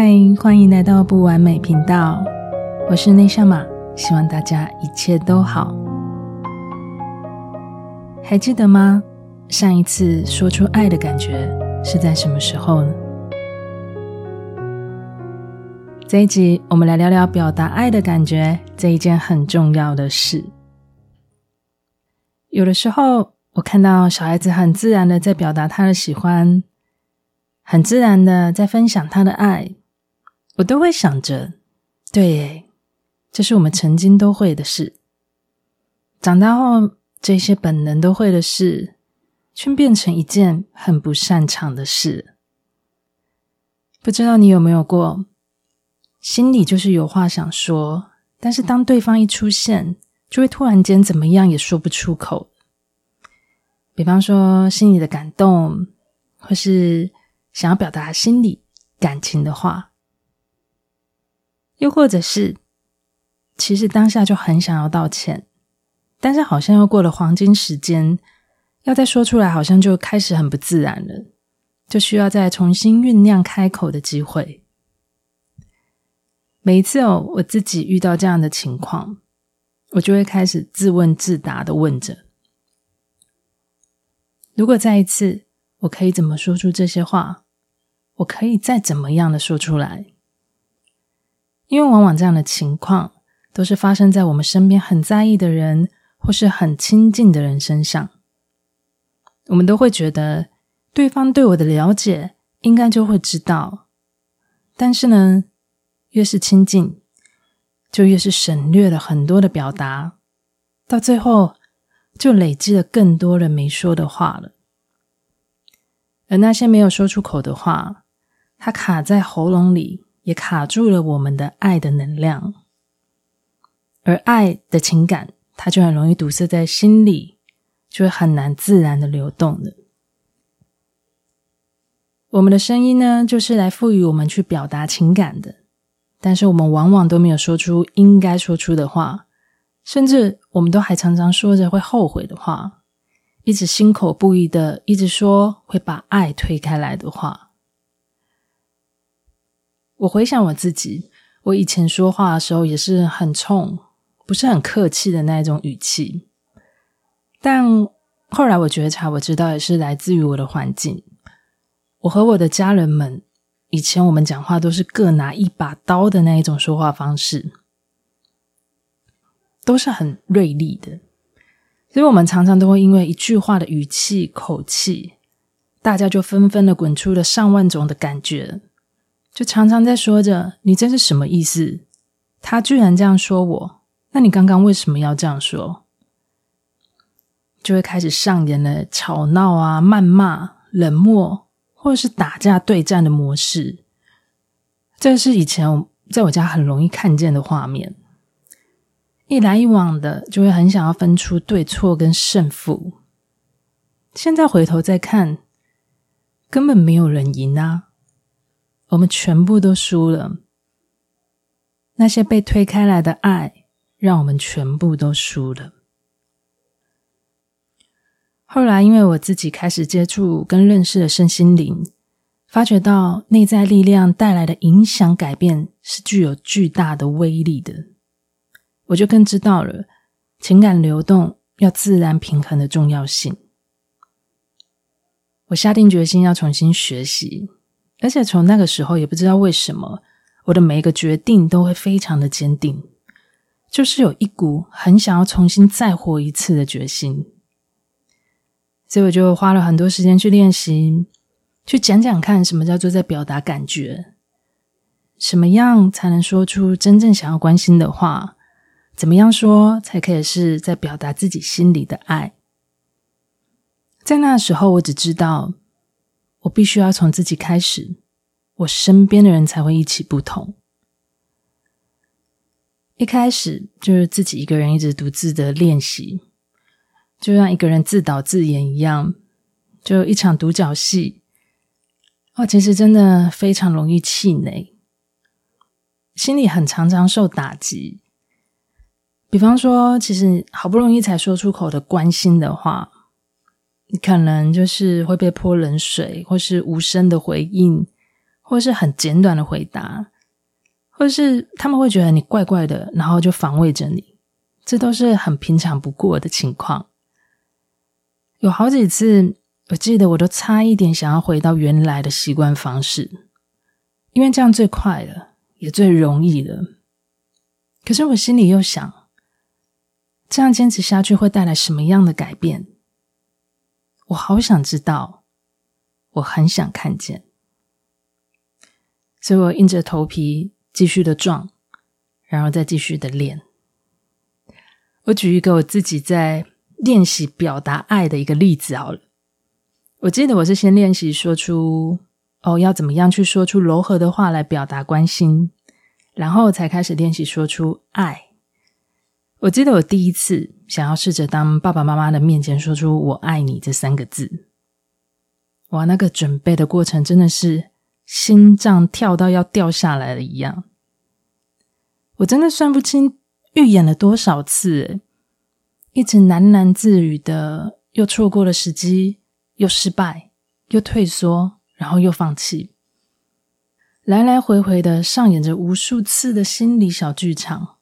嗨，欢迎来到不完美频道，我是内夏玛，希望大家一切都好。还记得吗？上一次说出爱的感觉是在什么时候呢？这一集我们来聊聊表达爱的感觉这一件很重要的事。有的时候，我看到小孩子很自然的在表达他的喜欢，很自然的在分享他的爱。我都会想着，对，这是我们曾经都会的事。长大后，这些本能都会的事，却变成一件很不擅长的事。不知道你有没有过，心里就是有话想说，但是当对方一出现，就会突然间怎么样也说不出口。比方说，心里的感动，或是想要表达心里感情的话。又或者是，其实当下就很想要道歉，但是好像又过了黄金时间，要再说出来，好像就开始很不自然了，就需要再重新酝酿开口的机会。每一次哦，我自己遇到这样的情况，我就会开始自问自答的问着：如果再一次，我可以怎么说出这些话？我可以再怎么样的说出来？因为往往这样的情况都是发生在我们身边很在意的人或是很亲近的人身上，我们都会觉得对方对我的了解应该就会知道，但是呢，越是亲近，就越是省略了很多的表达，到最后就累积了更多人没说的话了，而那些没有说出口的话，它卡在喉咙里。也卡住了我们的爱的能量，而爱的情感，它就很容易堵塞在心里，就会很难自然的流动的。我们的声音呢，就是来赋予我们去表达情感的，但是我们往往都没有说出应该说出的话，甚至我们都还常常说着会后悔的话，一直心口不一的一直说会把爱推开来的话。我回想我自己，我以前说话的时候也是很冲，不是很客气的那一种语气。但后来我觉察，我知道也是来自于我的环境。我和我的家人们，以前我们讲话都是各拿一把刀的那一种说话方式，都是很锐利的。所以我们常常都会因为一句话的语气、口气，大家就纷纷的滚出了上万种的感觉。就常常在说着“你这是什么意思？”他居然这样说我，那你刚刚为什么要这样说？就会开始上演了吵闹啊、谩骂、冷漠，或者是打架对战的模式。这是以前在我家很容易看见的画面，一来一往的，就会很想要分出对错跟胜负。现在回头再看，根本没有人赢啊。我们全部都输了，那些被推开来的爱，让我们全部都输了。后来，因为我自己开始接触跟认识了身心灵，发觉到内在力量带来的影响改变是具有巨大的威力的，我就更知道了情感流动要自然平衡的重要性。我下定决心要重新学习。而且从那个时候也不知道为什么，我的每一个决定都会非常的坚定，就是有一股很想要重新再活一次的决心。所以我就花了很多时间去练习，去讲讲看什么叫做在表达感觉，什么样才能说出真正想要关心的话，怎么样说才可以是在表达自己心里的爱。在那时候，我只知道。我必须要从自己开始，我身边的人才会一起不同。一开始就是自己一个人一直独自的练习，就像一个人自导自演一样，就一场独角戏。哦，其实真的非常容易气馁，心里很常常受打击。比方说，其实好不容易才说出口的关心的话。你可能就是会被泼冷水，或是无声的回应，或是很简短的回答，或是他们会觉得你怪怪的，然后就防卫着你，这都是很平常不过的情况。有好几次，我记得我都差一点想要回到原来的习惯方式，因为这样最快了，也最容易了。可是我心里又想，这样坚持下去会带来什么样的改变？我好想知道，我很想看见，所以我硬着头皮继续的撞，然后再继续的练。我举一个我自己在练习表达爱的一个例子好了。我记得我是先练习说出哦，要怎么样去说出柔和的话来表达关心，然后才开始练习说出爱。我记得我第一次想要试着当爸爸妈妈的面前说出“我爱你”这三个字，哇，那个准备的过程真的是心脏跳到要掉下来了一样。我真的算不清预演了多少次。一直喃喃自语的，又错过了时机，又失败，又退缩，然后又放弃，来来回回的上演着无数次的心理小剧场。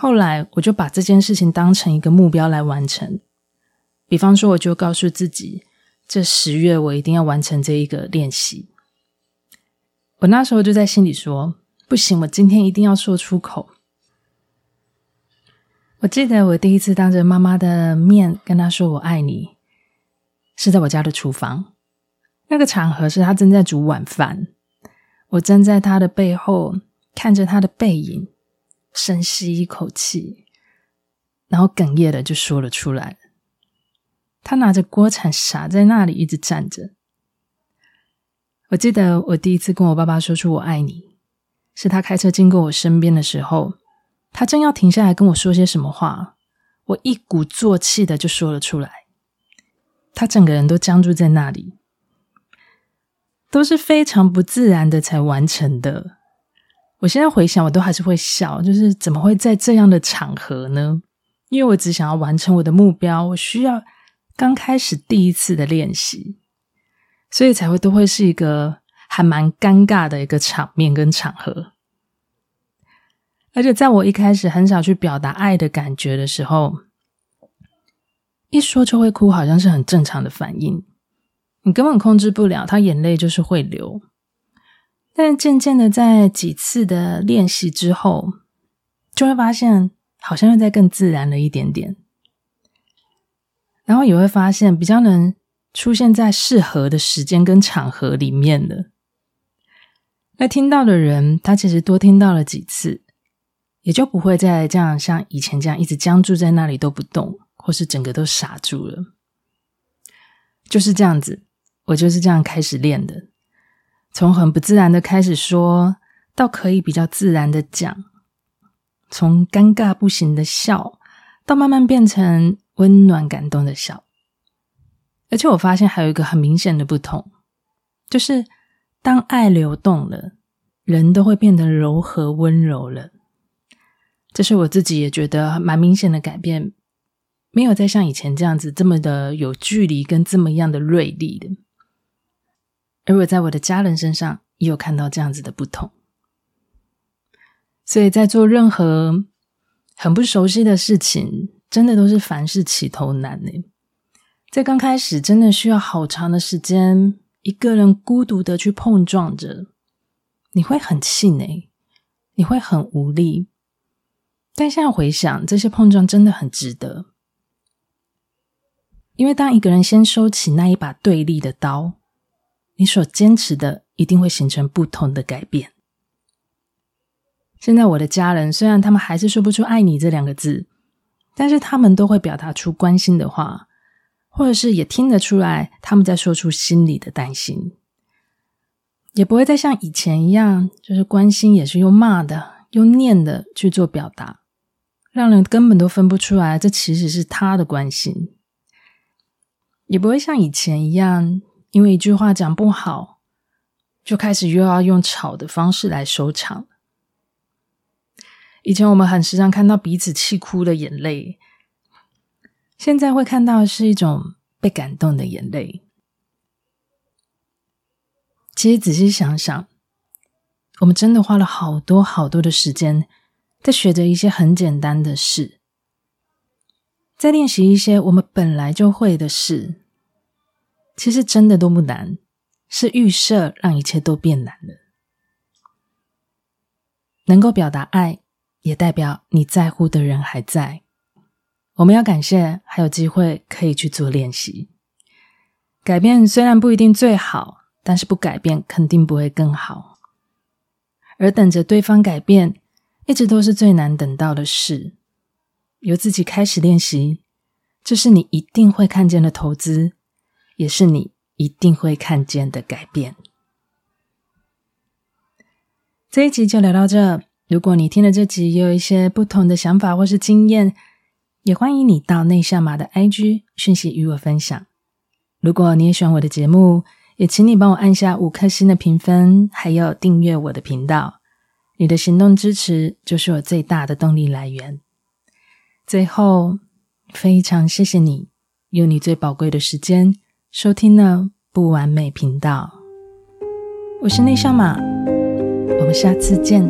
后来，我就把这件事情当成一个目标来完成。比方说，我就告诉自己，这十月我一定要完成这一个练习。我那时候就在心里说：“不行，我今天一定要说出口。”我记得我第一次当着妈妈的面跟她说“我爱你”，是在我家的厨房。那个场合是她正在煮晚饭，我站在她的背后，看着她的背影，深吸一口气，然后哽咽的就说了出来。他拿着锅铲傻在那里，一直站着。我记得我第一次跟我爸爸说出“我爱你”，是他开车经过我身边的时候。他正要停下来跟我说些什么话，我一鼓作气的就说了出来。他整个人都僵住在那里，都是非常不自然的才完成的。我现在回想，我都还是会笑，就是怎么会在这样的场合呢？因为我只想要完成我的目标，我需要刚开始第一次的练习，所以才会都会是一个还蛮尴尬的一个场面跟场合。而且在我一开始很少去表达爱的感觉的时候，一说就会哭，好像是很正常的反应，你根本控制不了，他眼泪就是会流。但渐渐的，在几次的练习之后，就会发现好像又再更自然了一点点，然后也会发现比较能出现在适合的时间跟场合里面的。那听到的人，他其实多听到了几次。也就不会再这样像以前这样一直僵住在那里都不动，或是整个都傻住了。就是这样子，我就是这样开始练的，从很不自然的开始说，到可以比较自然的讲，从尴尬不行的笑，到慢慢变成温暖感动的笑。而且我发现还有一个很明显的不同，就是当爱流动了，人都会变得柔和温柔了。这是我自己也觉得蛮明显的改变，没有再像以前这样子这么的有距离跟这么样的锐利的，而我在我的家人身上也有看到这样子的不同，所以在做任何很不熟悉的事情，真的都是凡事起头难呢。在刚开始，真的需要好长的时间，一个人孤独的去碰撞着，你会很气馁，你会很无力。但现在回想，这些碰撞真的很值得，因为当一个人先收起那一把对立的刀，你所坚持的一定会形成不同的改变。现在我的家人虽然他们还是说不出“爱你”这两个字，但是他们都会表达出关心的话，或者是也听得出来他们在说出心里的担心，也不会再像以前一样，就是关心也是用骂的、用念的去做表达。让人根本都分不出来，这其实是他的关心，也不会像以前一样，因为一句话讲不好，就开始又要用吵的方式来收场。以前我们很时常看到彼此气哭的眼泪，现在会看到是一种被感动的眼泪。其实仔细想想，我们真的花了好多好多的时间在学着一些很简单的事，在练习一些我们本来就会的事。其实真的都不难，是预设让一切都变难了。能够表达爱，也代表你在乎的人还在。我们要感谢还有机会可以去做练习。改变虽然不一定最好，但是不改变肯定不会更好。而等着对方改变，一直都是最难等到的事。由自己开始练习，这是你一定会看见的投资。也是你一定会看见的改变。这一集就聊到这。如果你听了这集也有一些不同的想法或是经验，也欢迎你到内向马的 IG 讯息与我分享。如果你也喜欢我的节目，也请你帮我按下五颗星的评分，还有订阅我的频道。你的行动支持就是我最大的动力来源。最后，非常谢谢你用你最宝贵的时间。收听了不完美频道，我是内向马，我们下次见。